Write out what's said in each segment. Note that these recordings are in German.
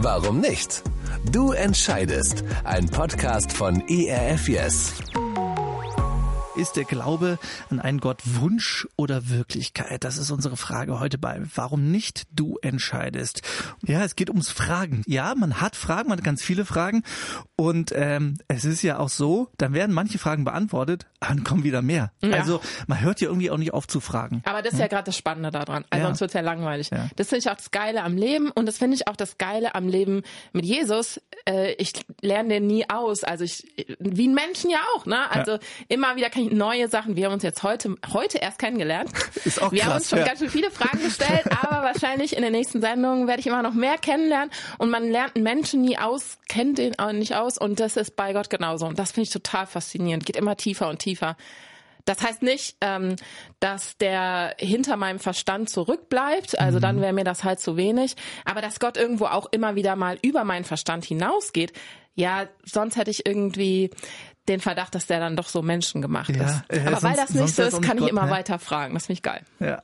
Warum nicht? Du entscheidest. Ein Podcast von ERF Yes. Ist der Glaube an einen Gott Wunsch oder Wirklichkeit? Das ist unsere Frage heute bei Warum nicht du entscheidest. Ja, es geht ums Fragen. Ja, man hat Fragen, man hat ganz viele Fragen. Und ähm, es ist ja auch so, dann werden manche Fragen beantwortet, dann kommen wieder mehr. Ja. Also man hört ja irgendwie auch nicht auf zu fragen. Aber das ist ja, ja gerade das Spannende daran. Also ja. sonst wird es ja langweilig. Ja. Das finde ich auch das Geile am Leben und das finde ich auch das Geile am Leben mit Jesus. Äh, ich lerne den nie aus. Also ich, wie ein Menschen ja auch, ne? Also immer wieder kann ich neue Sachen. Wir haben uns jetzt heute, heute erst kennengelernt. Ist auch Wir krass, haben uns schon ganz schön viele Fragen gestellt, aber wahrscheinlich in den nächsten Sendungen werde ich immer noch mehr kennenlernen und man lernt einen Menschen nie aus, kennt den auch nicht aus und das ist bei Gott genauso. Und das finde ich total faszinierend. Geht immer tiefer und tiefer. Das heißt nicht, ähm, dass der hinter meinem Verstand zurückbleibt, also mhm. dann wäre mir das halt zu wenig, aber dass Gott irgendwo auch immer wieder mal über meinen Verstand hinausgeht, ja, sonst hätte ich irgendwie den Verdacht, dass der dann doch so menschengemacht ja, ist. Äh, Aber sonst, weil das nicht so ist, kann ich immer ne? weiter fragen. Das finde ich geil. Ja.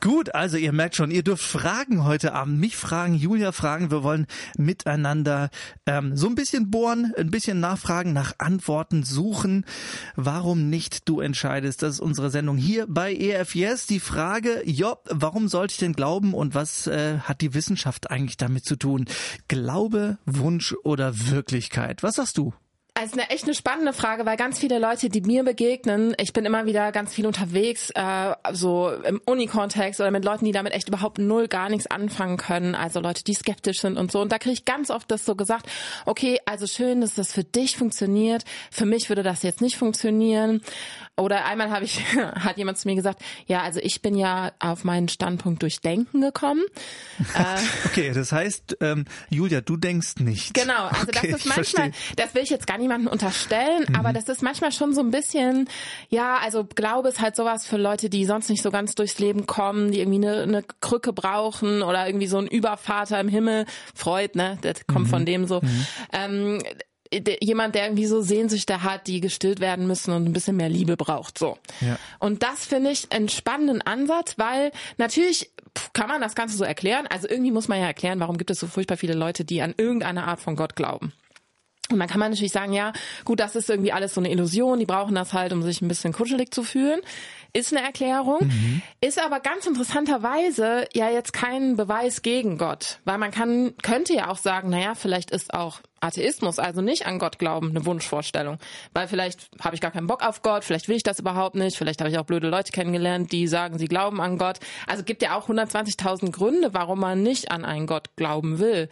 Gut, also ihr merkt schon, ihr dürft fragen heute Abend, mich fragen, Julia fragen. Wir wollen miteinander ähm, so ein bisschen bohren, ein bisschen nachfragen, nach Antworten suchen. Warum nicht du entscheidest? Das ist unsere Sendung hier bei EFS. Die Frage, Job, warum sollte ich denn glauben und was äh, hat die Wissenschaft eigentlich damit zu tun? Glaube, Wunsch oder Wirklichkeit? Was sagst du? Also eine echt eine spannende Frage, weil ganz viele Leute, die mir begegnen, ich bin immer wieder ganz viel unterwegs, äh, so im Uni-Kontext oder mit Leuten, die damit echt überhaupt null gar nichts anfangen können, also Leute, die skeptisch sind und so. Und da kriege ich ganz oft das so gesagt, okay, also schön, dass das für dich funktioniert, für mich würde das jetzt nicht funktionieren. Oder einmal habe ich, hat jemand zu mir gesagt, ja, also ich bin ja auf meinen Standpunkt durch Denken gekommen. Okay, das heißt, ähm, Julia, du denkst nicht. Genau, also okay, das ist manchmal, das will ich jetzt gar niemandem unterstellen, mhm. aber das ist manchmal schon so ein bisschen, ja, also Glaube ist halt sowas für Leute, die sonst nicht so ganz durchs Leben kommen, die irgendwie eine, eine Krücke brauchen oder irgendwie so ein Übervater im Himmel, Freud, ne, das kommt mhm. von dem so. Mhm. Ähm, jemand, der irgendwie so Sehnsüchte hat, die gestillt werden müssen und ein bisschen mehr Liebe braucht. So. Ja. Und das finde ich einen spannenden Ansatz, weil natürlich kann man das Ganze so erklären. Also irgendwie muss man ja erklären, warum gibt es so furchtbar viele Leute, die an irgendeine Art von Gott glauben. Und dann kann man natürlich sagen, ja, gut, das ist irgendwie alles so eine Illusion, die brauchen das halt, um sich ein bisschen kuschelig zu fühlen. Ist eine Erklärung, mhm. ist aber ganz interessanterweise ja jetzt kein Beweis gegen Gott, weil man kann, könnte ja auch sagen, naja, vielleicht ist auch Atheismus, also nicht an Gott glauben, eine Wunschvorstellung. Weil vielleicht habe ich gar keinen Bock auf Gott, vielleicht will ich das überhaupt nicht, vielleicht habe ich auch blöde Leute kennengelernt, die sagen, sie glauben an Gott. Also gibt ja auch 120.000 Gründe, warum man nicht an einen Gott glauben will.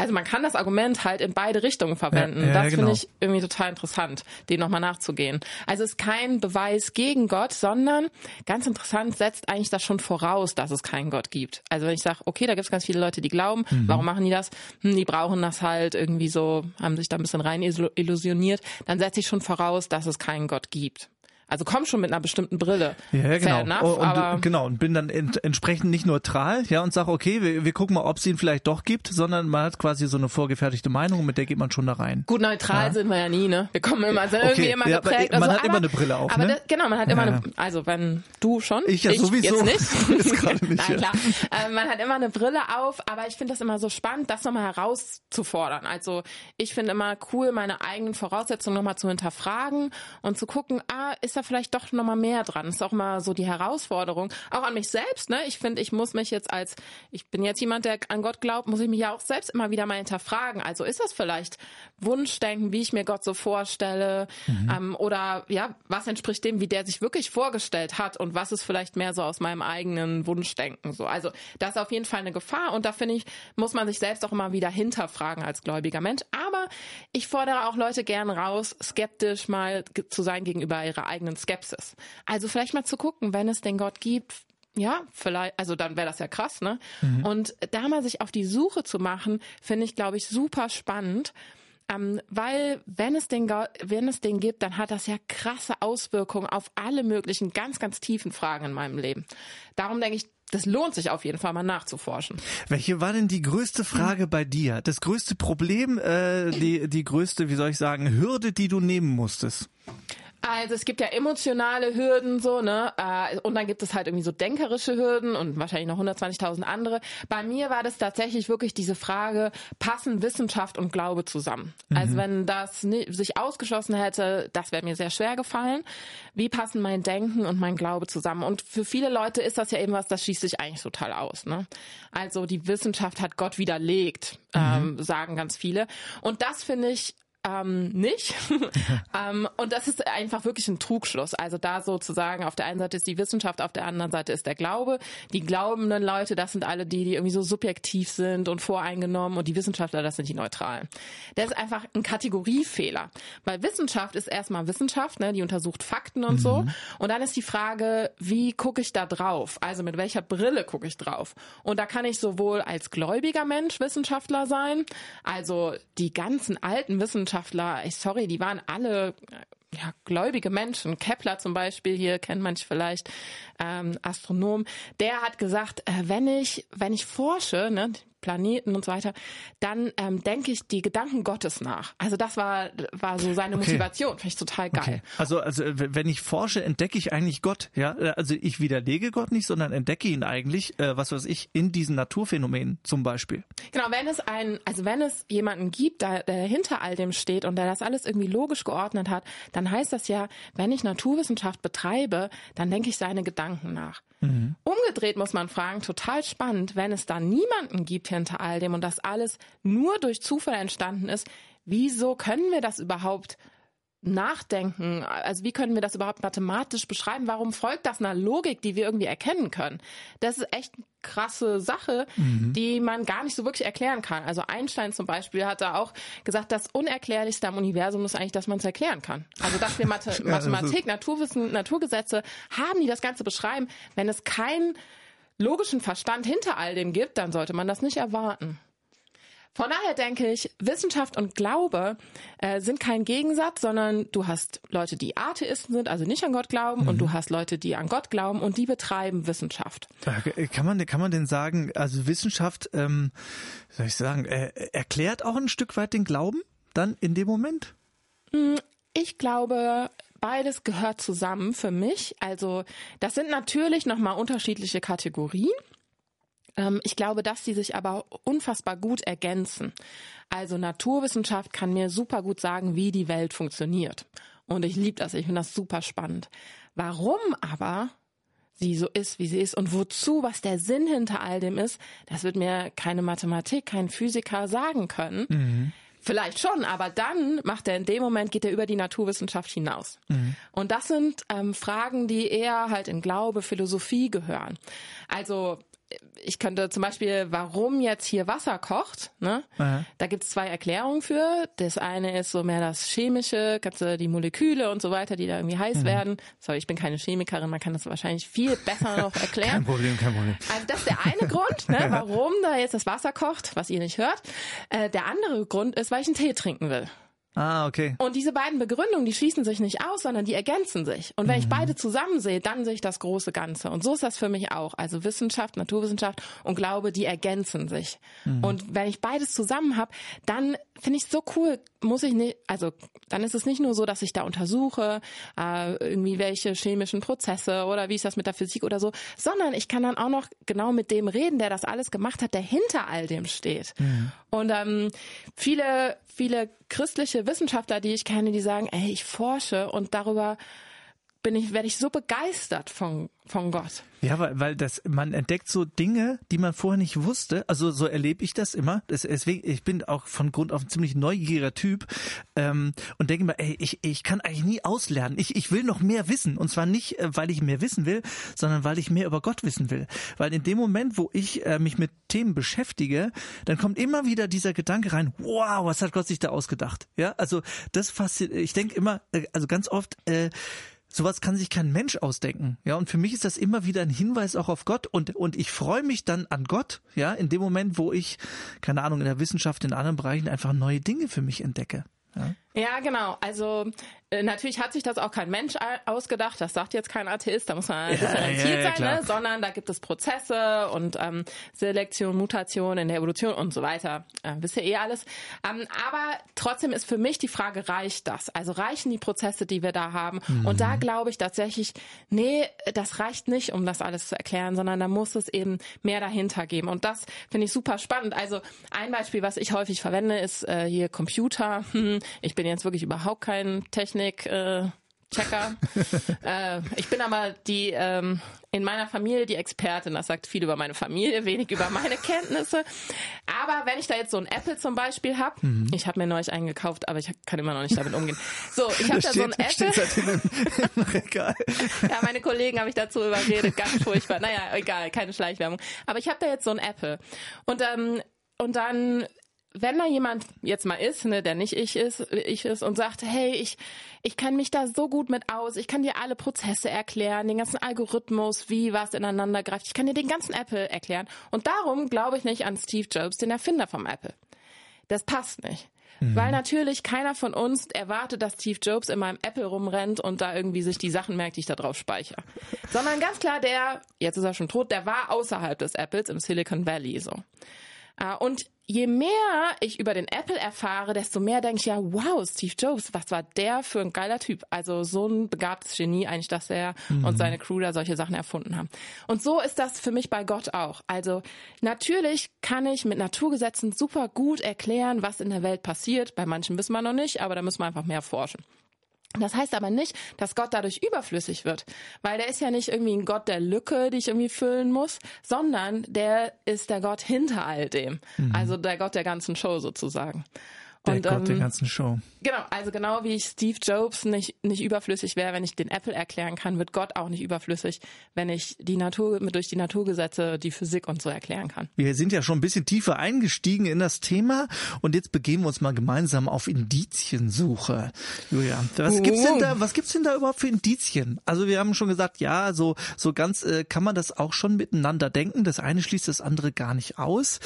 Also man kann das Argument halt in beide Richtungen verwenden. Ja, ja, das genau. finde ich irgendwie total interessant, dem nochmal nachzugehen. Also es ist kein Beweis gegen Gott, sondern ganz interessant setzt eigentlich das schon voraus, dass es keinen Gott gibt. Also wenn ich sage, okay, da gibt es ganz viele Leute, die glauben, mhm. warum machen die das? Hm, die brauchen das halt irgendwie so, haben sich da ein bisschen rein illusioniert, dann setze ich schon voraus, dass es keinen Gott gibt. Also komm schon mit einer bestimmten Brille. Ja, genau. Enough, und, aber genau und bin dann ent entsprechend nicht neutral, ja und sage okay, wir, wir gucken mal, ob es ihn vielleicht doch gibt, sondern man hat quasi so eine vorgefertigte Meinung, mit der geht man schon da rein. Gut, neutral ja. sind wir ja nie, ne? Wir kommen immer sind okay. irgendwie immer ja, geprägt. man also, hat aber, immer eine Brille auf, aber ne? Das, genau, man hat immer ja. eine, also wenn du schon, ich ja ich sowieso. Jetzt nicht. ist gerade nicht. Nein, klar. Äh, man hat immer eine Brille auf, aber ich finde das immer so spannend, das nochmal herauszufordern. Also ich finde immer cool, meine eigenen Voraussetzungen nochmal zu hinterfragen und zu gucken, ah, ist da vielleicht doch nochmal mehr dran. Das ist auch mal so die Herausforderung. Auch an mich selbst, ne? Ich finde, ich muss mich jetzt als, ich bin jetzt jemand, der an Gott glaubt, muss ich mich ja auch selbst immer wieder mal hinterfragen. Also ist das vielleicht Wunschdenken, wie ich mir Gott so vorstelle? Mhm. Ähm, oder ja, was entspricht dem, wie der sich wirklich vorgestellt hat und was ist vielleicht mehr so aus meinem eigenen Wunschdenken so? Also das ist auf jeden Fall eine Gefahr und da finde ich, muss man sich selbst auch immer wieder hinterfragen als gläubiger Mensch. Aber ich fordere auch Leute gern raus, skeptisch mal zu sein gegenüber ihrer eigenen Skepsis. Also vielleicht mal zu gucken, wenn es den Gott gibt, ja, vielleicht, also dann wäre das ja krass, ne? Mhm. Und da mal sich auf die Suche zu machen, finde ich, glaube ich, super spannend. Ähm, weil wenn es, den, wenn es den gibt, dann hat das ja krasse Auswirkungen auf alle möglichen ganz, ganz tiefen Fragen in meinem Leben. Darum denke ich, das lohnt sich auf jeden Fall mal nachzuforschen. Welche war denn die größte Frage bei dir? Das größte Problem, äh, die, die größte, wie soll ich sagen, Hürde, die du nehmen musstest? Also es gibt ja emotionale Hürden so, ne? Äh, und dann gibt es halt irgendwie so denkerische Hürden und wahrscheinlich noch 120.000 andere. Bei mir war das tatsächlich wirklich diese Frage, passen Wissenschaft und Glaube zusammen? Mhm. Also wenn das sich ausgeschlossen hätte, das wäre mir sehr schwer gefallen. Wie passen mein Denken und mein Glaube zusammen? Und für viele Leute ist das ja eben was, das schießt sich eigentlich total aus. Ne? Also die Wissenschaft hat Gott widerlegt, mhm. ähm, sagen ganz viele. Und das finde ich ähm, nicht. ähm, und das ist einfach wirklich ein Trugschluss. Also da sozusagen, auf der einen Seite ist die Wissenschaft, auf der anderen Seite ist der Glaube. Die glaubenden Leute, das sind alle die, die irgendwie so subjektiv sind und voreingenommen und die Wissenschaftler, das sind die Neutralen. Das ist einfach ein Kategoriefehler. Weil Wissenschaft ist erstmal Wissenschaft, ne, die untersucht Fakten und mhm. so. Und dann ist die Frage, wie gucke ich da drauf? Also mit welcher Brille gucke ich drauf? Und da kann ich sowohl als gläubiger Mensch Wissenschaftler sein, also die ganzen alten Wissenschaftler, Wissenschaftler, ich sorry, die waren alle ja, gläubige Menschen. Kepler zum Beispiel, hier kennt man vielleicht, ähm, Astronom, der hat gesagt, äh, wenn ich, wenn ich forsche, ne, Planeten und so weiter, dann ähm, denke ich die Gedanken Gottes nach. Also das war war so seine okay. Motivation, finde ich total geil. Okay. Also also wenn ich forsche, entdecke ich eigentlich Gott, ja? Also ich widerlege Gott nicht, sondern entdecke ihn eigentlich, äh, was weiß ich, in diesen Naturphänomenen zum Beispiel. Genau, wenn es ein, also wenn es jemanden gibt, der, der hinter all dem steht und der das alles irgendwie logisch geordnet hat, dann heißt das ja, wenn ich Naturwissenschaft betreibe, dann denke ich seine Gedanken nach. Mhm. Umgedreht muss man fragen, total spannend, wenn es da niemanden gibt hinter all dem und das alles nur durch Zufall entstanden ist, wieso können wir das überhaupt nachdenken? Also wie können wir das überhaupt mathematisch beschreiben? Warum folgt das einer Logik, die wir irgendwie erkennen können? Das ist echt eine krasse Sache, mhm. die man gar nicht so wirklich erklären kann. Also Einstein zum Beispiel hat da auch gesagt, das Unerklärlichste am Universum ist eigentlich, dass man es erklären kann. Also dass wir Mathe Mathematik, Naturwissen, Naturgesetze haben, die das Ganze beschreiben. Wenn es keinen logischen Verstand hinter all dem gibt, dann sollte man das nicht erwarten. Von daher denke ich, Wissenschaft und Glaube äh, sind kein Gegensatz, sondern du hast Leute, die Atheisten sind, also nicht an Gott glauben, mhm. und du hast Leute, die an Gott glauben und die betreiben Wissenschaft. Kann man, kann man denn sagen, also Wissenschaft, ähm, soll ich sagen, äh, erklärt auch ein Stück weit den Glauben dann in dem Moment? Mm, ich glaube, beides gehört zusammen für mich. Also das sind natürlich nochmal unterschiedliche Kategorien. Ähm, ich glaube, dass sie sich aber unfassbar gut ergänzen. Also Naturwissenschaft kann mir super gut sagen, wie die Welt funktioniert. Und ich liebe das, ich finde das super spannend. Warum aber sie so ist, wie sie ist und wozu, was der Sinn hinter all dem ist, das wird mir keine Mathematik, kein Physiker sagen können. Mhm. Vielleicht schon, aber dann macht er in dem Moment, geht er über die Naturwissenschaft hinaus. Mhm. Und das sind ähm, Fragen, die eher halt in Glaube, Philosophie gehören. Also ich könnte zum Beispiel, warum jetzt hier Wasser kocht, ne? Aha. Da gibt's zwei Erklärungen für. Das eine ist so mehr das Chemische, ganze die Moleküle und so weiter, die da irgendwie heiß mhm. werden. Sorry, ich bin keine Chemikerin, man kann das wahrscheinlich viel besser noch erklären. kein Problem, kein Problem. Also das ist der eine Grund, ne, warum da jetzt das Wasser kocht, was ihr nicht hört. Äh, der andere Grund ist, weil ich einen Tee trinken will. Ah, okay. Und diese beiden Begründungen, die schließen sich nicht aus, sondern die ergänzen sich. Und wenn mhm. ich beide zusammen sehe, dann sehe ich das große Ganze. Und so ist das für mich auch. Also Wissenschaft, Naturwissenschaft und Glaube, die ergänzen sich. Mhm. Und wenn ich beides zusammen habe, dann finde ich so cool, muss ich nicht, also dann ist es nicht nur so, dass ich da untersuche, äh, irgendwie welche chemischen Prozesse oder wie ist das mit der Physik oder so, sondern ich kann dann auch noch genau mit dem reden, der das alles gemacht hat, der hinter all dem steht. Mhm. Und ähm, viele, viele christliche Wissenschaftler, die ich kenne, die sagen, ey, ich forsche und darüber bin ich, werde ich so begeistert von, von Gott. Ja, weil, weil das, man entdeckt so Dinge, die man vorher nicht wusste. Also so erlebe ich das immer. deswegen, ich bin auch von Grund auf ein ziemlich neugieriger Typ ähm, und denke mir, ey, ich, ich kann eigentlich nie auslernen. Ich, ich will noch mehr wissen. Und zwar nicht, äh, weil ich mehr wissen will, sondern weil ich mehr über Gott wissen will. Weil in dem Moment, wo ich äh, mich mit Themen beschäftige, dann kommt immer wieder dieser Gedanke rein, wow, was hat Gott sich da ausgedacht? Ja, also das fasziniert, ich denke immer, äh, also ganz oft, äh, sowas kann sich kein Mensch ausdenken. Ja, und für mich ist das immer wieder ein Hinweis auch auf Gott und, und ich freue mich dann an Gott, ja, in dem Moment, wo ich, keine Ahnung, in der Wissenschaft, in anderen Bereichen einfach neue Dinge für mich entdecke. Ja. Ja, genau. Also äh, natürlich hat sich das auch kein Mensch ausgedacht, das sagt jetzt kein Atheist, da muss man differenziert ja, ja, sein, ne? sondern da gibt es Prozesse und ähm, Selektion, Mutation in der Evolution und so weiter. Äh, wisst ihr eh alles. Ähm, aber trotzdem ist für mich die Frage, reicht das? Also reichen die Prozesse, die wir da haben? Mhm. Und da glaube ich tatsächlich, nee, das reicht nicht, um das alles zu erklären, sondern da muss es eben mehr dahinter geben. Und das finde ich super spannend. Also ein Beispiel, was ich häufig verwende, ist äh, hier Computer. Ich bin jetzt wirklich überhaupt kein Technik äh, Checker. äh, ich bin aber die ähm, in meiner Familie die Expertin. Das sagt viel über meine Familie, wenig über meine Kenntnisse. Aber wenn ich da jetzt so ein Apple zum Beispiel habe, mhm. ich habe mir neulich eingekauft, aber ich kann immer noch nicht damit umgehen. So, ich habe da so ein Apple. Im, im Regal. ja, meine Kollegen habe ich dazu überredet, ganz furchtbar. Naja, egal, keine Schleichwerbung. Aber ich habe da jetzt so ein Apple. Und ähm, und dann wenn da jemand jetzt mal ist, ne, der nicht ich ist, ich ist und sagt, hey, ich, ich kann mich da so gut mit aus, ich kann dir alle Prozesse erklären, den ganzen Algorithmus, wie was ineinander greift, ich kann dir den ganzen Apple erklären. Und darum glaube ich nicht an Steve Jobs, den Erfinder vom Apple. Das passt nicht. Mhm. Weil natürlich keiner von uns erwartet, dass Steve Jobs in meinem Apple rumrennt und da irgendwie sich die Sachen merkt, die ich da drauf speichere. Sondern ganz klar, der, jetzt ist er schon tot, der war außerhalb des Apples im Silicon Valley so. Äh, und je mehr ich über den Apple erfahre, desto mehr denke ich ja, wow, Steve Jobs, was war der für ein geiler Typ? Also so ein begabtes Genie eigentlich, dass er mhm. und seine Crew da solche Sachen erfunden haben. Und so ist das für mich bei Gott auch. Also natürlich kann ich mit Naturgesetzen super gut erklären, was in der Welt passiert. Bei manchen wissen wir noch nicht, aber da müssen wir einfach mehr forschen. Das heißt aber nicht, dass Gott dadurch überflüssig wird, weil der ist ja nicht irgendwie ein Gott der Lücke, die ich irgendwie füllen muss, sondern der ist der Gott hinter all dem. Mhm. Also der Gott der ganzen Show sozusagen. Der und, Gott ähm, der ganzen Show. Genau, also genau wie ich Steve Jobs nicht, nicht überflüssig wäre, wenn ich den Apple erklären kann, wird Gott auch nicht überflüssig, wenn ich die Natur, durch die Naturgesetze, die Physik und so erklären kann. Wir sind ja schon ein bisschen tiefer eingestiegen in das Thema und jetzt begeben wir uns mal gemeinsam auf Indiziensuche. Julia, was oh. gibt's denn da, was gibt's denn da überhaupt für Indizien? Also wir haben schon gesagt, ja, so, so ganz äh, kann man das auch schon miteinander denken. Das eine schließt das andere gar nicht aus.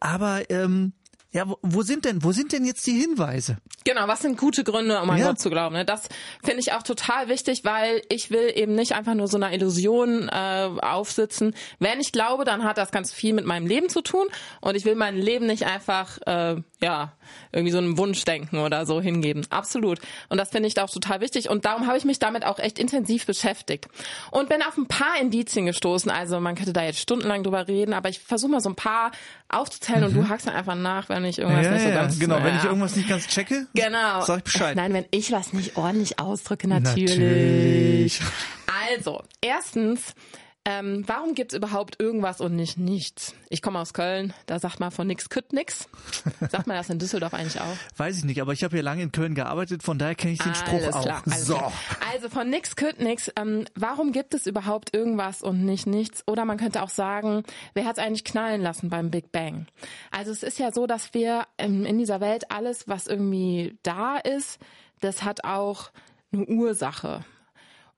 Aber ähm, ja, wo, wo sind denn, wo sind denn jetzt die Hinweise? Genau, was sind gute Gründe, um an ja. Gott zu glauben? Ne? Das finde ich auch total wichtig, weil ich will eben nicht einfach nur so einer Illusion äh, aufsitzen. Wenn ich glaube, dann hat das ganz viel mit meinem Leben zu tun und ich will mein Leben nicht einfach, äh, ja, irgendwie so einem Wunschdenken oder so hingeben. Absolut. Und das finde ich auch total wichtig und darum habe ich mich damit auch echt intensiv beschäftigt und bin auf ein paar Indizien gestoßen. Also man könnte da jetzt stundenlang drüber reden, aber ich versuche mal so ein paar aufzuzählen mhm. und du hackst dann einfach nach, wenn ich irgendwas ja, nicht so ja, ganz... Genau, wenn ich irgendwas nicht ganz checke, genau. sag ich Bescheid. Nein, wenn ich was nicht ordentlich ausdrücke, natürlich. natürlich. Also, erstens ähm, warum gibt's überhaupt irgendwas und nicht nichts? Ich komme aus Köln, da sagt man von nix kütt nix. Sagt man das in Düsseldorf eigentlich auch? Weiß ich nicht, aber ich habe hier lange in Köln gearbeitet, von daher kenne ich den Spruch alles klar, auch. so. Klar. Also von nix kütt nix. Ähm, warum gibt es überhaupt irgendwas und nicht nichts? Oder man könnte auch sagen, wer hat's eigentlich knallen lassen beim Big Bang? Also es ist ja so, dass wir ähm, in dieser Welt alles, was irgendwie da ist, das hat auch eine Ursache.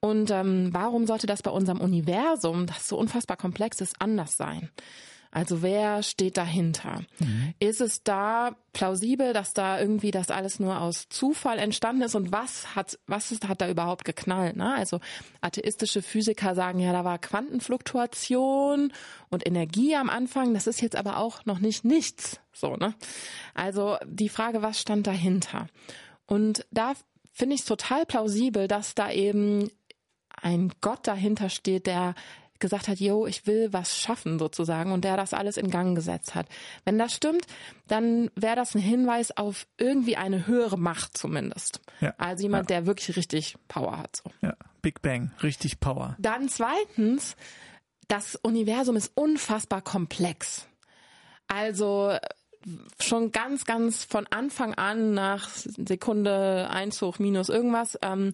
Und ähm, warum sollte das bei unserem Universum, das so unfassbar komplex ist, anders sein? Also wer steht dahinter? Mhm. Ist es da plausibel, dass da irgendwie das alles nur aus Zufall entstanden ist und was hat was ist, hat da überhaupt geknallt? Ne? Also atheistische Physiker sagen ja, da war Quantenfluktuation und Energie am Anfang. Das ist jetzt aber auch noch nicht nichts. So ne? Also die Frage, was stand dahinter? Und da finde ich es total plausibel, dass da eben ein Gott dahinter steht, der gesagt hat, yo, ich will was schaffen sozusagen und der das alles in Gang gesetzt hat. Wenn das stimmt, dann wäre das ein Hinweis auf irgendwie eine höhere Macht zumindest. Ja, also jemand, ja. der wirklich richtig Power hat. So. Ja, Big Bang, richtig Power. Dann zweitens, das Universum ist unfassbar komplex. Also schon ganz, ganz von Anfang an nach Sekunde eins hoch minus irgendwas, ähm,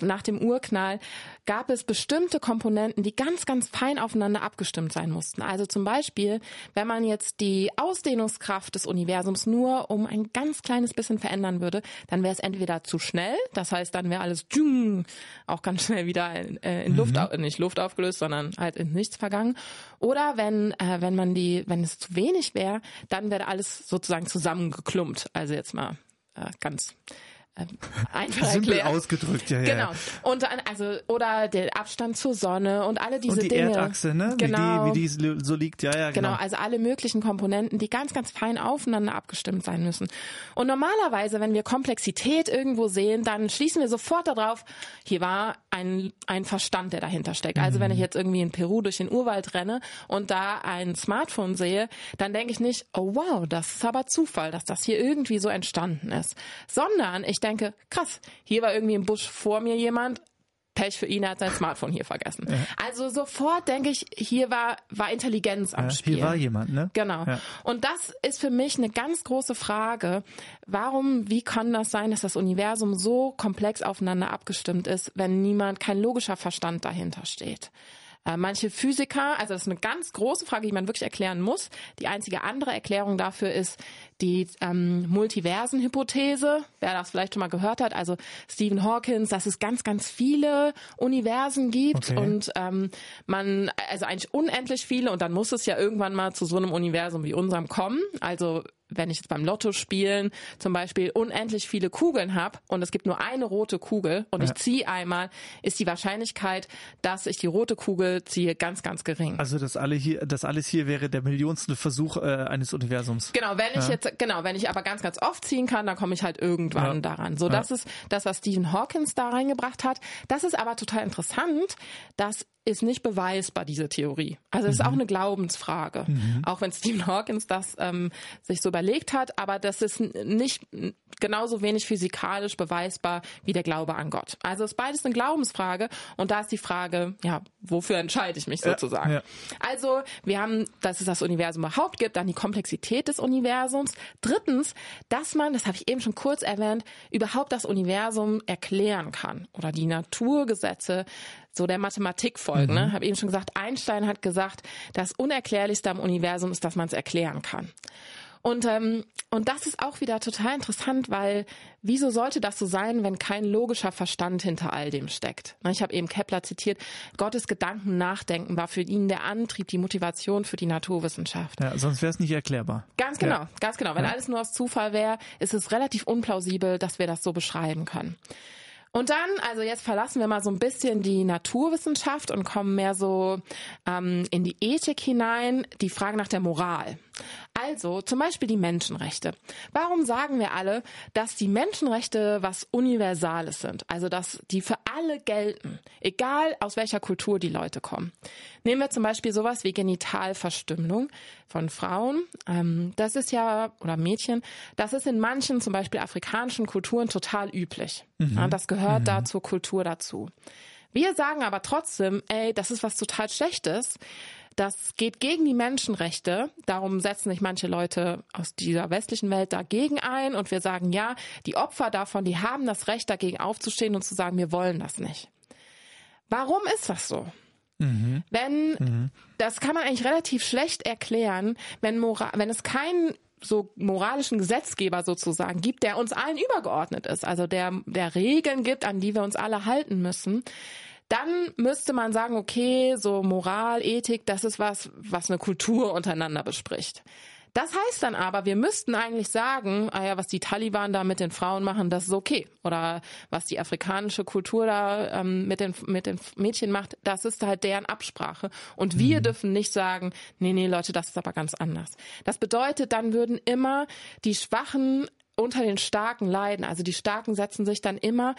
nach dem Urknall, gab es bestimmte Komponenten, die ganz, ganz fein aufeinander abgestimmt sein mussten. Also zum Beispiel, wenn man jetzt die Ausdehnungskraft des Universums nur um ein ganz kleines bisschen verändern würde, dann wäre es entweder zu schnell, das heißt, dann wäre alles auch ganz schnell wieder in, äh, in Luft, mhm. nicht Luft aufgelöst, sondern halt in nichts vergangen. Oder wenn, äh, wenn man die, wenn es zu wenig wäre, dann wäre alles sozusagen zusammengeklumpt. Also jetzt mal äh, ganz einfach Simpel erklärt. ausgedrückt, ja, ja. Genau. Und dann, also, oder der Abstand zur Sonne und alle diese Und die Dinge. Erdachse, ne? Genau. Wie die, wie die so liegt, ja, ja, Genau, genau. also alle möglichen Komponenten, die ganz, ganz fein aufeinander abgestimmt sein müssen. Und normalerweise, wenn wir Komplexität irgendwo sehen, dann schließen wir sofort darauf, hier war ein, ein Verstand, der dahinter steckt. Also wenn ich jetzt irgendwie in Peru durch den Urwald renne und da ein Smartphone sehe, dann denke ich nicht, oh wow, das ist aber Zufall, dass das hier irgendwie so entstanden ist. Sondern ich denke, krass, hier war irgendwie im Busch vor mir jemand, Pech für ihn, er hat sein Smartphone hier vergessen. Also sofort denke ich, hier war, war Intelligenz am Ja, Spiel. hier war jemand, ne? Genau. Ja. Und das ist für mich eine ganz große Frage. Warum, wie kann das sein, dass das Universum so komplex aufeinander abgestimmt ist, wenn niemand, kein logischer Verstand dahinter steht? Äh, Manche Physiker, also das ist eine ganz große Frage, die man wirklich erklären muss. Die einzige andere Erklärung dafür ist die ähm, Multiversen-Hypothese. Wer das vielleicht schon mal gehört hat, also Stephen Hawkins, dass es ganz, ganz viele Universen gibt Okay. und ähm, man, also eigentlich unendlich viele und dann muss es ja irgendwann mal zu so einem Universum wie unserem kommen. Also wenn ich jetzt beim Lotto spielen zum Beispiel unendlich viele Kugeln habe und es gibt nur eine rote Kugel und ich ziehe einmal, ist die Wahrscheinlichkeit, dass ich die rote Kugel ziehe, ganz, ganz gering. Also das alle hier, das alles hier wäre der millionste Versuch äh, eines Universums. Genau, wenn ich jetzt, genau, wenn ich aber ganz, ganz oft ziehen kann, dann komme ich halt irgendwann Ja. daran. So, das ist das, was Stephen Hawkins da reingebracht hat. Das ist aber total interessant. Das ist nicht beweisbar, diese Theorie. Also es ist auch eine Glaubensfrage. Auch wenn Stephen Hawkins das ähm, sich so überlegt hat, aber das ist nicht genauso wenig physikalisch beweisbar wie der Glaube an Gott. Also es ist beides eine Glaubensfrage und da ist die Frage, ja, wofür entscheide ich mich sozusagen? ja. Also, wir haben, dass es das Universum überhaupt gibt, dann die Komplexität des Universums. Drittens, dass man, das habe ich eben schon kurz erwähnt, überhaupt das Universum erklären kann oder die Naturgesetze so der Mathematik folgen. Ne? Habe eben schon gesagt, Einstein hat gesagt, das Unerklärlichste am Universum ist, dass man es erklären kann. Und, ähm, und das ist auch wieder total interessant, weil wieso sollte das so sein, wenn kein logischer Verstand hinter all dem steckt? Na, Ich habe eben Kepler zitiert, Gottes Gedanken nachdenken war für ihn der Antrieb, die Motivation für die Naturwissenschaft. Ja, sonst wäre es nicht erklärbar. Ganz genau, Ja. ganz genau. Wenn alles nur aus Zufall wäre, ist es relativ unplausibel, dass wir das so beschreiben können. Und dann, also jetzt verlassen wir mal so ein bisschen die Naturwissenschaft und kommen mehr so ähm, in die Ethik hinein, die Frage nach der Moral. Also zum Beispiel die Menschenrechte. Warum sagen wir alle, dass die Menschenrechte was Universales sind? Also dass die für alle gelten, egal aus welcher Kultur die Leute kommen. Nehmen wir zum Beispiel sowas wie Genitalverstümmelung von Frauen. Ähm, das ist ja, oder Mädchen, das ist in manchen, zum Beispiel afrikanischen Kulturen total üblich. Ja, das gehört da zur Kultur dazu. Wir sagen aber trotzdem, ey, das ist was total Schlechtes. Das geht gegen die Menschenrechte. Darum setzen sich manche Leute aus dieser westlichen Welt dagegen ein. Und wir sagen, ja, die Opfer davon, die haben das Recht, dagegen aufzustehen und zu sagen, wir wollen das nicht. Warum ist das so? Wenn, das kann man eigentlich relativ schlecht erklären, wenn, wenn es keinen so moralischen Gesetzgeber sozusagen gibt, der uns allen übergeordnet ist, also der, der Regeln gibt, an die wir uns alle halten müssen, dann müsste man sagen, okay, so Moral, Ethik, das ist was, was eine Kultur untereinander bespricht. Das heißt dann aber, wir müssten eigentlich sagen, ah ja, was die Taliban da mit den Frauen machen, das ist okay. Oder was die afrikanische Kultur da ähm, mit, den, mit den Mädchen macht, das ist halt deren Absprache. Und wir dürfen nicht sagen, nee, nee, Leute, das ist aber ganz anders. Das bedeutet, dann würden immer die Schwachen unter den Starken leiden. Also die Starken setzen sich dann immer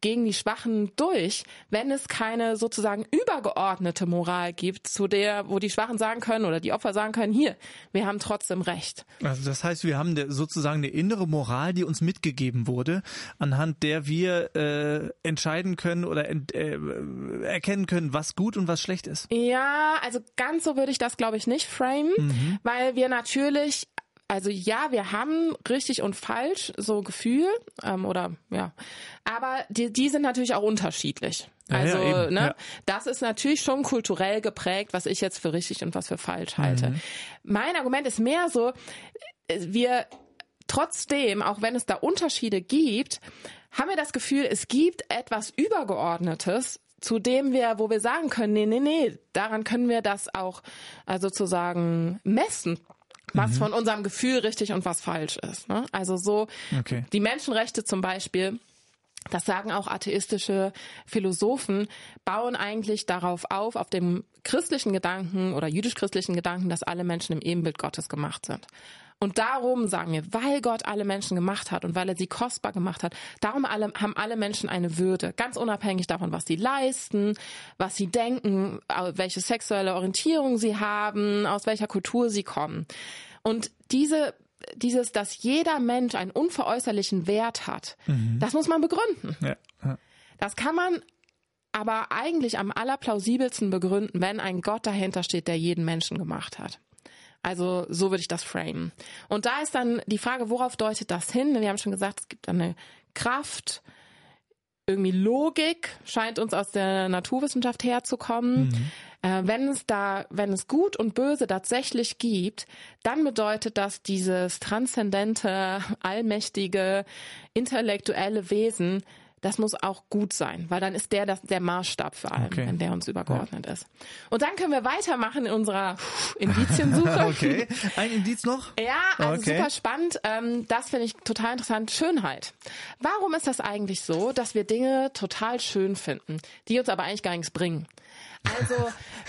gegen die Schwachen durch, wenn es keine sozusagen übergeordnete Moral gibt, zu der, wo die Schwachen sagen können oder die Opfer sagen können, hier, wir haben trotzdem Recht. Also das heißt, wir haben sozusagen eine innere Moral, die uns mitgegeben wurde, anhand der wir äh, entscheiden können oder ent, äh, erkennen können, was gut und was schlecht ist. Ja, also ganz so würde ich das, glaube ich, nicht framen, weil wir natürlich also ja, wir haben richtig und falsch so Gefühl ähm, oder ja, aber die, die sind natürlich auch unterschiedlich. Ja, ja, Also ne, ja. das ist natürlich schon kulturell geprägt, was ich jetzt für richtig und was für falsch halte. Mein Argument ist mehr so, wir trotzdem, auch wenn es da Unterschiede gibt, haben wir das Gefühl, es gibt etwas Übergeordnetes, zu dem wir, wo wir sagen können, nee, nee, nee, daran können wir das auch also sozusagen messen. Was mhm. von unserem Gefühl richtig und was falsch ist. Ne? Also so okay. die Menschenrechte zum Beispiel das sagen auch atheistische Philosophen, bauen eigentlich darauf auf, auf dem christlichen Gedanken oder jüdisch-christlichen Gedanken, dass alle Menschen im Ebenbild Gottes gemacht sind. Und darum sagen wir, weil Gott alle Menschen gemacht hat und weil er sie kostbar gemacht hat, darum alle, haben alle Menschen eine Würde, ganz unabhängig davon, was sie leisten, was sie denken, welche sexuelle Orientierung sie haben, aus welcher Kultur sie kommen. Und diese dieses, dass jeder Mensch einen unveräußerlichen Wert hat, mhm. das muss man begründen. Ja. Ja. Das kann man aber eigentlich am allerplausibelsten begründen, wenn ein Gott dahinter steht, der jeden Menschen gemacht hat. Also so würde ich das framen. Und da ist dann die Frage, worauf deutet das hin? Wir haben schon gesagt, es gibt eine Kraft, irgendwie Logik scheint uns aus der Naturwissenschaft herzukommen. Mhm. Äh, wenn es da, wenn es Gut und Böse tatsächlich gibt, dann bedeutet das dieses transzendente, allmächtige, intellektuelle Wesen, das muss auch gut sein, weil dann ist der das, der Maßstab für allem, okay. wenn der uns übergeordnet ja. ist. Und dann können wir weitermachen in unserer Indiziensuche. okay, ein Indiz noch? Ja, also okay. super spannend. Ähm, das finde ich total interessant. Schönheit. Warum ist das eigentlich so, dass wir Dinge total schön finden, die uns aber eigentlich gar nichts bringen? Also,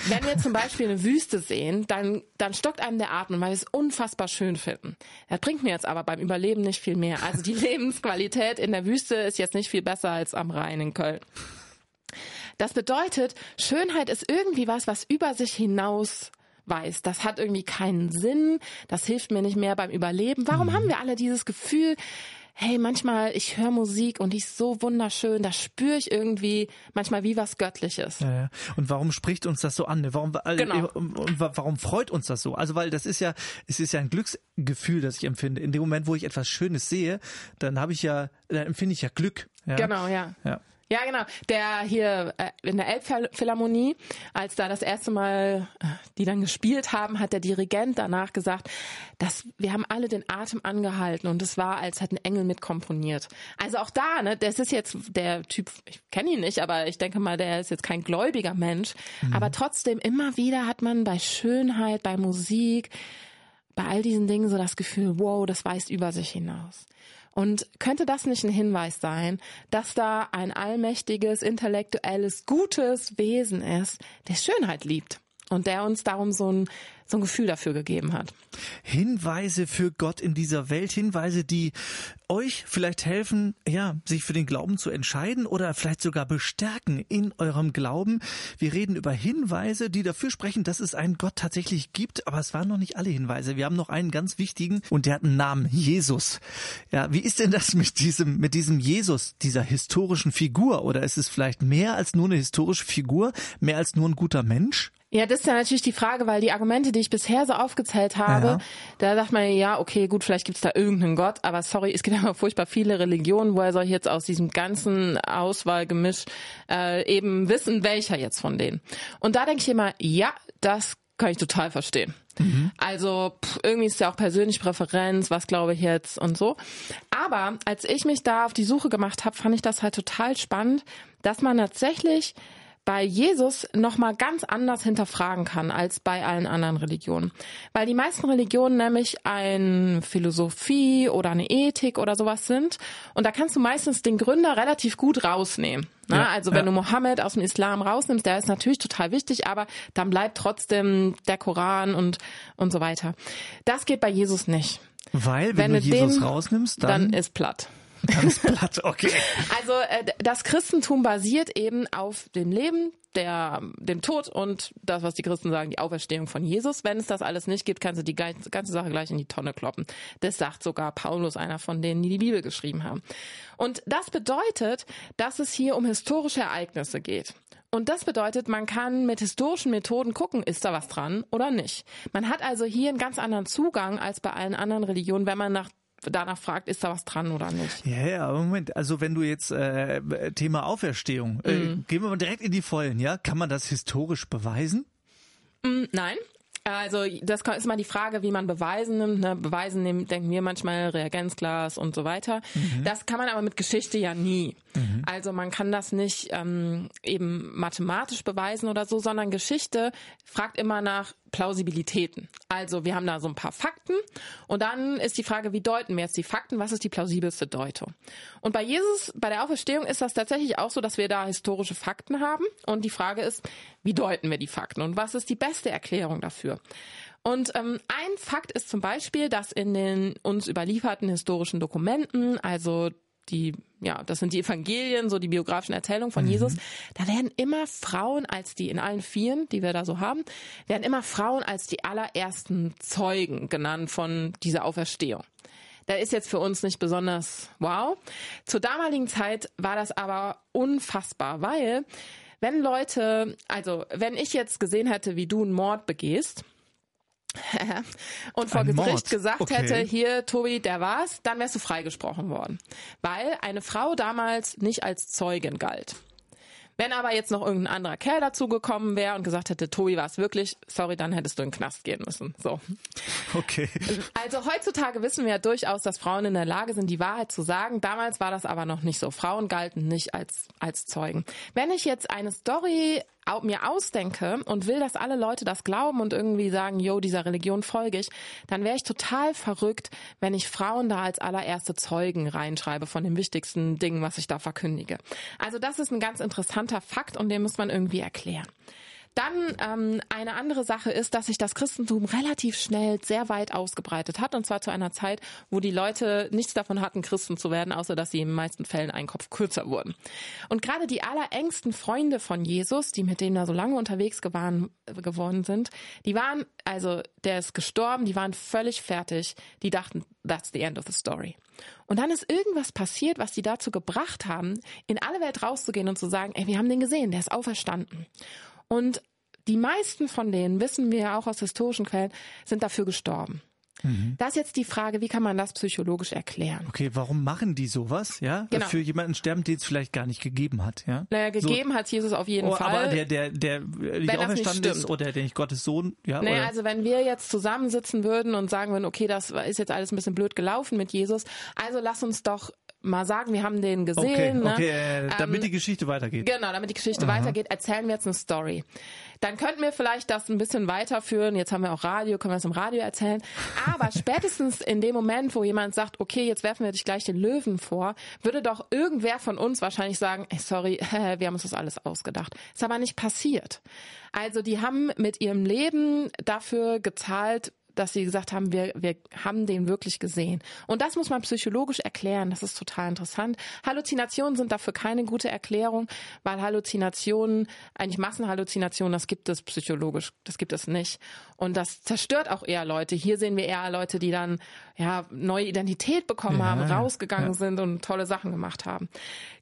wenn wir zum Beispiel eine Wüste sehen, dann, dann stockt einem der Atem, weil wir es unfassbar schön finden. Das bringt mir jetzt aber beim Überleben nicht viel mehr. Also die Lebensqualität in der Wüste ist jetzt nicht viel besser als am Rhein in Köln. Das bedeutet, Schönheit ist irgendwie was, was über sich hinaus weiß. Das hat irgendwie keinen Sinn. Das hilft mir nicht mehr beim Überleben. Warum mhm. haben wir alle dieses Gefühl, hey, manchmal, ich höre Musik und die ist so wunderschön, da spüre ich irgendwie manchmal wie was Göttliches. Ja, ja. Und warum spricht uns das so an? Warum, genau. Äh, warum freut uns das so? Also, weil das ist ja, es ist ja ein Glücksgefühl, das ich empfinde. In dem Moment, wo ich etwas Schönes sehe, dann habe ich ja, dann empfinde ich ja Glück. Ja? Genau, ja. ja. Ja, genau. Der hier äh, in der Elbphilharmonie, als da das erste Mal äh, die dann gespielt haben, hat der Dirigent danach gesagt, dass wir haben alle den Atem angehalten und es war, als hätten Engel mit komponiert. Also auch da, ne, das ist jetzt der Typ, ich kenne ihn nicht, aber ich denke mal, der ist jetzt kein gläubiger Mensch. Mhm. Aber trotzdem, immer wieder hat man bei Schönheit, bei Musik, bei all diesen Dingen so das Gefühl, wow, das weist über sich hinaus. Und könnte das nicht ein Hinweis sein, dass da ein allmächtiges, intellektuelles, gutes Wesen ist, der Schönheit liebt und der uns darum so ein so ein Gefühl dafür gegeben hat. Hinweise für Gott in dieser Welt, Hinweise, die euch vielleicht helfen, ja, sich für den Glauben zu entscheiden oder vielleicht sogar bestärken in eurem Glauben. Wir reden über Hinweise, die dafür sprechen, dass es einen Gott tatsächlich gibt, aber es waren noch nicht alle Hinweise. Wir haben noch einen ganz wichtigen und der hat einen Namen, Jesus. Ja, wie ist denn das mit diesem, mit diesem Jesus, dieser historischen Figur? Oder ist es vielleicht mehr als nur eine historische Figur, mehr als nur ein guter Mensch? Ja, das ist ja natürlich die Frage, weil die Argumente, die ich bisher so aufgezählt habe, ja. da sagt man ja, okay, gut, vielleicht gibt's da irgendeinen Gott, aber sorry, es gibt ja immer furchtbar viele Religionen, woher soll ich jetzt aus diesem ganzen Auswahlgemisch äh, eben wissen, welcher jetzt von denen? Und da denke ich immer, ja, das kann ich total verstehen. Mhm. Also pff, irgendwie ist ja auch persönliche Präferenz, was glaube ich jetzt und so. Aber als ich mich da auf die Suche gemacht habe, fand ich das halt total spannend, dass man tatsächlich bei Jesus nochmal ganz anders hinterfragen kann als bei allen anderen Religionen. Weil die meisten Religionen nämlich eine Philosophie oder eine Ethik oder sowas sind. Und da kannst du meistens den Gründer relativ gut rausnehmen. Ne? Ja, also wenn ja. du Mohammed aus dem Islam rausnimmst, der ist natürlich total wichtig, aber dann bleibt trotzdem der Koran und, und so weiter. Das geht bei Jesus nicht. Weil, wenn, wenn du Jesus den, rausnimmst, dann, dann ist platt. Ganz platt, okay. Also äh, das Christentum basiert eben auf dem Leben, der, dem Tod und das, was die Christen sagen, die Auferstehung von Jesus. Wenn es das alles nicht gibt, kannst du die ganze Sache gleich in die Tonne kloppen. Das sagt sogar Paulus, einer von denen, die die Bibel geschrieben haben. Und das bedeutet, dass es hier um historische Ereignisse geht. Und das bedeutet, man kann mit historischen Methoden gucken, ist da was dran oder nicht. Man hat also hier einen ganz anderen Zugang als bei allen anderen Religionen, wenn man nach danach fragt, ist da was dran oder nicht. Ja, ja, Moment. Also wenn du jetzt äh, Thema Auferstehung, äh, mhm. gehen wir mal direkt in die Vollen, ja? Kann man das historisch beweisen? Mm, nein. Also das ist mal die Frage, wie man Beweisen nimmt. Ne? Beweisen nehmen, denken wir manchmal Reagenzglas und so weiter. Mhm. Das kann man aber mit Geschichte ja nie. Mhm. Also man kann das nicht ähm, eben mathematisch beweisen oder so, sondern Geschichte fragt immer nach Plausibilitäten. Also wir haben da so ein paar Fakten und dann ist die Frage, wie deuten wir jetzt die Fakten? Was ist die plausibelste Deutung? Und bei Jesus, bei der Auferstehung ist das tatsächlich auch so, dass wir da historische Fakten haben und die Frage ist, wie deuten wir die Fakten und was ist die beste Erklärung dafür? Und ähm, ein Fakt ist zum Beispiel, dass in den uns überlieferten historischen Dokumenten, also die, ja, das sind die Evangelien, so die biografischen Erzählungen von mhm. Jesus, da werden immer Frauen als die, in allen Vieren, die wir da so haben, werden immer Frauen als die allerersten Zeugen genannt von dieser Auferstehung. Da ist jetzt für uns nicht besonders wow. Zur damaligen Zeit war das aber unfassbar, weil wenn Leute, also wenn ich jetzt gesehen hätte, wie du einen Mord begehst, und vor Ein Gericht Mord. gesagt okay. hätte, hier, Tobi, der war's, dann wärst du freigesprochen worden. Weil eine Frau damals nicht als Zeugin galt. Wenn aber jetzt noch irgendein anderer Kerl dazu gekommen wäre und gesagt hätte, Tobi war es wirklich, sorry, dann hättest du in den Knast gehen müssen. So. Okay. Also heutzutage wissen wir ja durchaus, dass Frauen in der Lage sind, die Wahrheit zu sagen. Damals war das aber noch nicht so. Frauen galten nicht als, als Zeugen. Wenn ich jetzt eine Story mir ausdenke und will, dass alle Leute das glauben und irgendwie sagen, yo, dieser Religion folge ich, dann wäre ich total verrückt, wenn ich Frauen da als allererste Zeugen reinschreibe von den wichtigsten Dingen, was ich da verkündige. Also das ist ein ganz interessanter Fakt und den muss man irgendwie erklären. Dann ähm, eine andere Sache ist, dass sich das Christentum relativ schnell sehr weit ausgebreitet hat und zwar zu einer Zeit, wo die Leute nichts davon hatten, Christen zu werden, außer dass sie in den meisten Fällen einen Kopf kürzer wurden. Und gerade die allerengsten Freunde von Jesus, die mit denen da so lange unterwegs gewahren, geworden sind, die waren, also der ist gestorben, die waren völlig fertig, die dachten, that's the end of the story. Und dann ist irgendwas passiert, was sie dazu gebracht haben, in alle Welt rauszugehen und zu sagen, ey, wir haben den gesehen, der ist auferstanden. Und die meisten von denen, wissen wir ja auch aus historischen Quellen, sind dafür gestorben. Mhm. Da ist jetzt die Frage, wie kann man das psychologisch erklären? Okay, warum machen die sowas, ja? Genau. Für jemanden sterben, den es vielleicht gar nicht gegeben hat, ja? Naja, gegeben so. hat Jesus auf jeden oh, Fall. Aber der, der, der nicht auferstanden ist oder der nicht Gottes Sohn, ja? Naja, oder? also wenn wir jetzt zusammensitzen würden und sagen würden, okay, das ist jetzt alles ein bisschen blöd gelaufen mit Jesus, also lass uns doch mal sagen, wir haben den gesehen. Okay, okay ne? äh, damit ähm, die Geschichte weitergeht. Genau, damit die Geschichte Aha. weitergeht, erzählen wir jetzt eine Story. Dann könnten wir vielleicht das ein bisschen weiterführen. Jetzt haben wir auch Radio, können wir es im Radio erzählen. Aber spätestens in dem Moment, wo jemand sagt, okay, jetzt werfen wir dich gleich den Löwen vor, würde doch irgendwer von uns wahrscheinlich sagen, hey, sorry, wir haben uns das alles ausgedacht. Ist aber nicht passiert. Also die haben mit ihrem Leben dafür gezahlt, dass sie gesagt haben, wir, wir haben den wirklich gesehen. Und das muss man psychologisch erklären. Das ist total interessant. Halluzinationen sind dafür keine gute Erklärung, weil Halluzinationen, eigentlich Massenhalluzinationen, das gibt es psychologisch, das gibt es nicht. Und das zerstört auch eher Leute. Hier sehen wir eher Leute, die dann ja neue Identität bekommen ja, haben, rausgegangen ja. sind und tolle Sachen gemacht haben.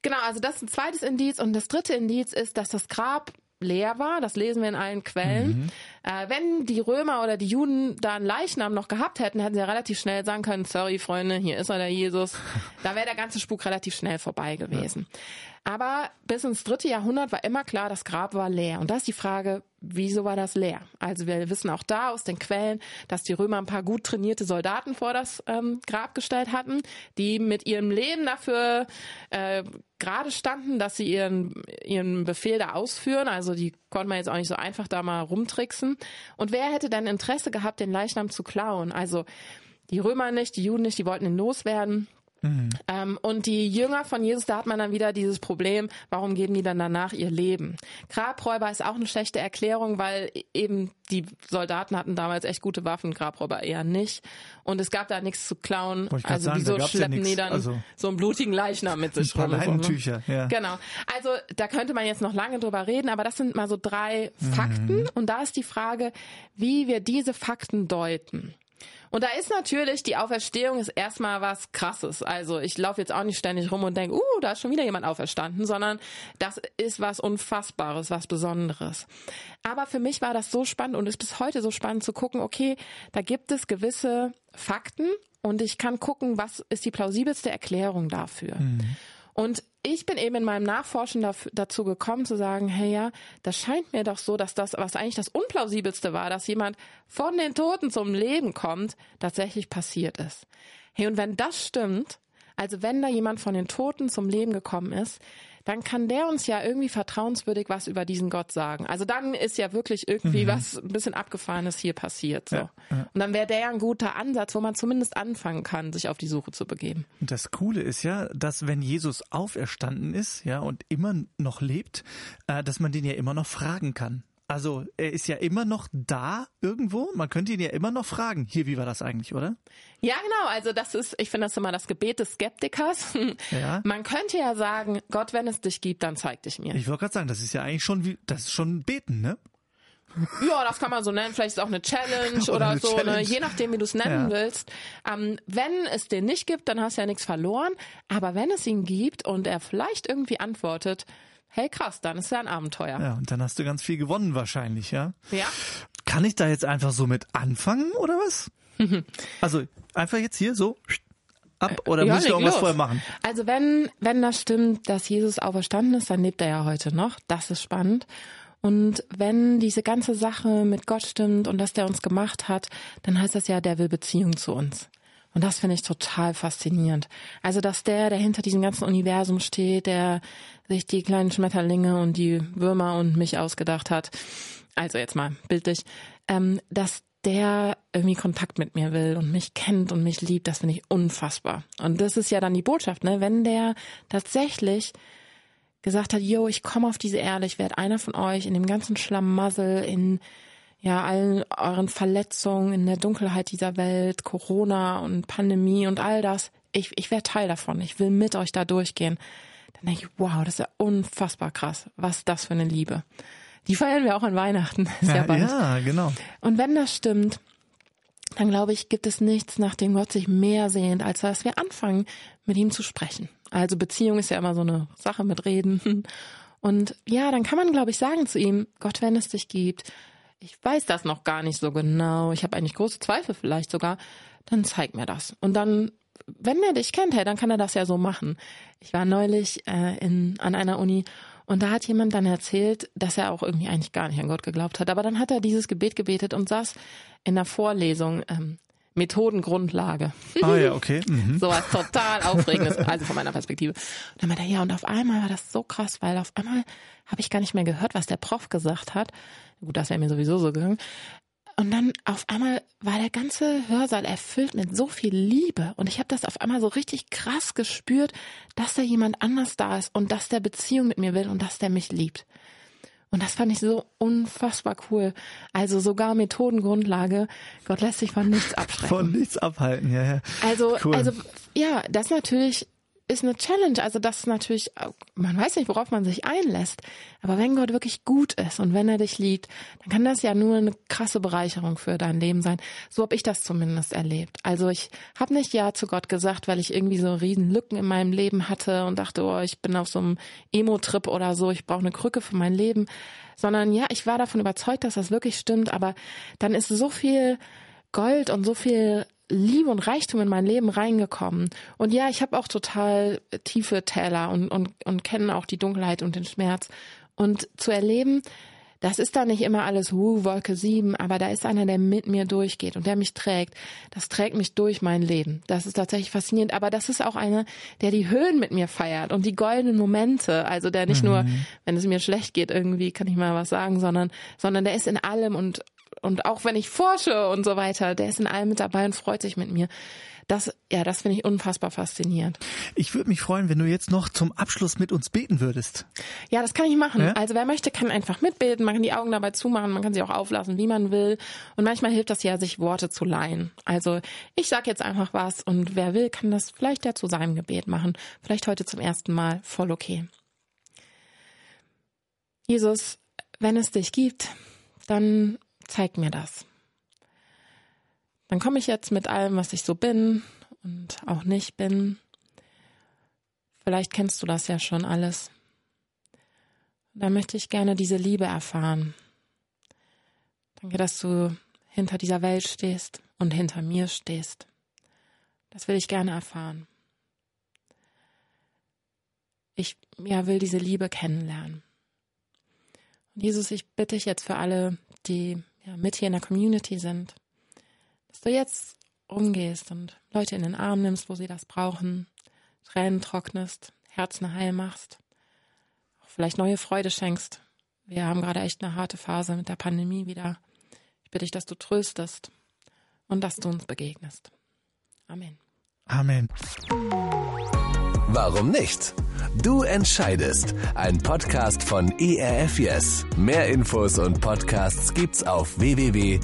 Genau, also das ist ein zweites Indiz. Und das dritte Indiz ist, dass das Grab leer war. Das lesen wir in allen Quellen. Mhm. Äh, wenn die Römer oder die Juden da einen Leichnam noch gehabt hätten, hätten sie ja relativ schnell sagen können, sorry Freunde, hier ist er, der Jesus. Da wäre der ganze Spuk relativ schnell vorbei gewesen. Ja. Aber bis ins dritte Jahrhundert war immer klar, das Grab war leer. Und da ist die Frage, wieso war das leer? Also wir wissen auch da aus den Quellen, dass die Römer ein paar gut trainierte Soldaten vor das ähm, Grab gestellt hatten, die mit ihrem Leben dafür äh, gerade standen, dass sie ihren, ihren Befehl da ausführen. Also die konnte man jetzt auch nicht so einfach da mal rumtricksen. Und wer hätte denn Interesse gehabt, den Leichnam zu klauen? Also die Römer nicht, die Juden nicht, die wollten ihn loswerden. Mhm. Ähm, und die Jünger von Jesus, da hat man dann wieder dieses Problem, warum geben die dann danach ihr Leben? Grabräuber ist auch eine schlechte Erklärung, weil eben die Soldaten hatten damals echt gute Waffen, Grabräuber eher nicht. Und es gab da nichts zu klauen. Also sagen, wieso schleppen ja die dann also, so einen blutigen Leichnam mit sich rum? Leinentücher, ja. Genau. Also da könnte man jetzt noch lange drüber reden, aber das sind mal so drei mhm. Fakten. Und da ist die Frage, wie wir diese Fakten deuten. Und da ist natürlich, die Auferstehung ist erstmal was krasses. Also ich laufe jetzt auch nicht ständig rum und denke, uh, da ist schon wieder jemand auferstanden, sondern das ist was Unfassbares, was Besonderes. Aber für mich war das so spannend und ist bis heute so spannend zu gucken, okay, da gibt es gewisse Fakten und ich kann gucken, was ist die plausibelste Erklärung dafür. Mhm. Und ich bin eben in meinem Nachforschen dazu gekommen zu sagen, hey ja, das scheint mir doch so, dass das, was eigentlich das Unplausibelste war, dass jemand von den Toten zum Leben kommt, tatsächlich passiert ist. Hey, und wenn das stimmt, also wenn da jemand von den Toten zum Leben gekommen ist, dann kann der uns ja irgendwie vertrauenswürdig was über diesen Gott sagen. Also dann ist ja wirklich irgendwie mhm. was ein bisschen abgefahrenes hier passiert. So. Ja, ja. Und dann wäre der ja ein guter Ansatz, wo man zumindest anfangen kann, sich auf die Suche zu begeben. Und das Coole ist ja, dass wenn Jesus auferstanden ist, ja, und immer noch lebt, äh, dass man den ja immer noch fragen kann. Also er ist ja immer noch da irgendwo. Man könnte ihn ja immer noch fragen. Hier, wie war das eigentlich, oder? Ja, genau. Also das ist, ich finde das immer das Gebet des Skeptikers. Ja. Man könnte ja sagen, Gott, wenn es dich gibt, dann zeig dich mir. Ich wollte gerade sagen, das ist ja eigentlich schon wie, das ist schon beten, ne? Ja, das kann man so nennen. Vielleicht ist es auch eine Challenge oder, oder eine so, ne? Challenge. Ne? je nachdem, wie du es nennen ja. willst. Ähm, wenn es den nicht gibt, dann hast du ja nichts verloren. Aber wenn es ihn gibt und er vielleicht irgendwie antwortet, hey krass, dann ist ja ein Abenteuer. Ja, und dann hast du ganz viel gewonnen wahrscheinlich, ja? Ja. Kann ich da jetzt einfach so mit anfangen oder was? also einfach jetzt hier so ab oder ja, muss ich irgendwas los. vorher machen? Also wenn, wenn das stimmt, dass Jesus auferstanden ist, dann lebt er ja heute noch. Das ist spannend. Und wenn diese ganze Sache mit Gott stimmt und dass der uns gemacht hat, dann heißt das ja, der will Beziehung zu uns. Und das finde ich total faszinierend. Also, dass der, der hinter diesem ganzen Universum steht, der sich die kleinen Schmetterlinge und die Würmer und mich ausgedacht hat, also jetzt mal bildlich, ähm, dass der irgendwie Kontakt mit mir will und mich kennt und mich liebt, das finde ich unfassbar. Und das ist ja dann die Botschaft, ne? Wenn der tatsächlich gesagt hat, yo, ich komme auf diese Erde, ich werde einer von euch in dem ganzen Schlamassel, in ja, allen euren Verletzungen, in der Dunkelheit dieser Welt, Corona und Pandemie und all das. Ich, ich werde Teil davon. Ich will mit euch da durchgehen. Dann denke ich, wow, das ist ja unfassbar krass. Was das für eine Liebe. Die feiern wir auch an Weihnachten. Ist ja, bald. ja, genau. Und wenn das stimmt, dann glaube ich, gibt es nichts, nach dem Gott sich mehr sehnt, als dass wir anfangen, mit ihm zu sprechen. Also Beziehung ist ja immer so eine Sache mit Reden. Und ja, dann kann man, glaube ich, sagen zu ihm, Gott, wenn es dich gibt, ich weiß das noch gar nicht so genau, ich habe eigentlich große Zweifel vielleicht sogar, dann zeig mir das. Und dann, wenn er dich kennt, hey, dann kann er das ja so machen. Ich war neulich äh, in, an einer Uni und da hat jemand dann erzählt, dass er auch irgendwie eigentlich gar nicht an Gott geglaubt hat. Aber dann hat er dieses Gebet gebetet und saß in der Vorlesung ähm, Methodengrundlage. Ah ja, okay. Mhm. so was total Aufregendes, also von meiner Perspektive. Und dann meinte er, ja, und auf einmal war das so krass, weil auf einmal habe ich gar nicht mehr gehört, was der Prof gesagt hat. Gut, das wäre mir sowieso so gegangen. Und dann auf einmal war der ganze Hörsaal erfüllt mit so viel Liebe. Und ich habe das auf einmal so richtig krass gespürt, dass da jemand anders da ist und dass der Beziehung mit mir will und dass der mich liebt. Und das fand ich so unfassbar cool. Also sogar Methodengrundlage. Gott lässt sich von nichts abschrecken. Von nichts abhalten, ja, ja. Also, cool. also, ja, das natürlich ist eine Challenge. Also das ist natürlich, man weiß nicht, worauf man sich einlässt. Aber wenn Gott wirklich gut ist und wenn er dich liebt, dann kann das ja nur eine krasse Bereicherung für dein Leben sein. So habe ich das zumindest erlebt. Also ich habe nicht Ja zu Gott gesagt, weil ich irgendwie so riesen Lücken in meinem Leben hatte und dachte, oh, ich bin auf so einem Emo-Trip oder so, ich brauche eine Krücke für mein Leben. Sondern ja, ich war davon überzeugt, dass das wirklich stimmt. Aber dann ist so viel Gold und so viel Liebe und Reichtum in mein Leben reingekommen. Und ja, ich habe auch total tiefe Täler und, und, und kenne auch die Dunkelheit und den Schmerz. Und zu erleben, das ist da nicht immer alles, uh, Wolke 7, aber da ist einer, der mit mir durchgeht und der mich trägt. Das trägt mich durch mein Leben. Das ist tatsächlich faszinierend. Aber das ist auch einer, der die Höhen mit mir feiert und die goldenen Momente. Also der nicht mhm. nur, wenn es mir schlecht geht, irgendwie kann ich mal was sagen, sondern, sondern der ist in allem und, und auch wenn ich forsche und so weiter, der ist in allem mit dabei und freut sich mit mir. Das, ja, das finde ich unfassbar faszinierend. Ich würde mich freuen, wenn du jetzt noch zum Abschluss mit uns beten würdest. Ja, das kann ich machen. Ja? Also wer möchte, kann einfach mitbeten. Man kann die Augen dabei zumachen, man kann sie auch auflassen, wie man will. Und manchmal hilft das ja, sich Worte zu leihen. Also ich sag jetzt einfach was und wer will, kann das vielleicht ja zu seinem Gebet machen. Vielleicht heute zum ersten Mal. Voll okay. Jesus, wenn es dich gibt, dann zeig mir das. Dann komme ich jetzt mit allem, was ich so bin und auch nicht bin. Vielleicht kennst du das ja schon alles. Da möchte ich gerne diese Liebe erfahren. Danke, dass du hinter dieser Welt stehst und hinter mir stehst. Das will ich gerne erfahren. Ich ja, will diese Liebe kennenlernen. Und Jesus, ich bitte dich jetzt für alle, die ja, mit hier in der Community sind, dass du jetzt umgehst und Leute in den Arm nimmst, wo sie das brauchen, Tränen trocknest, Herzen heil machst, vielleicht neue Freude schenkst. Wir haben gerade echt eine harte Phase mit der Pandemie wieder. Ich bitte dich, dass du tröstest und dass du uns begegnest. Amen. Amen. Warum nicht? Du entscheidest. Ein Podcast von ERF Yes. Mehr Infos und Podcasts gibt's auf www.erfyes.de.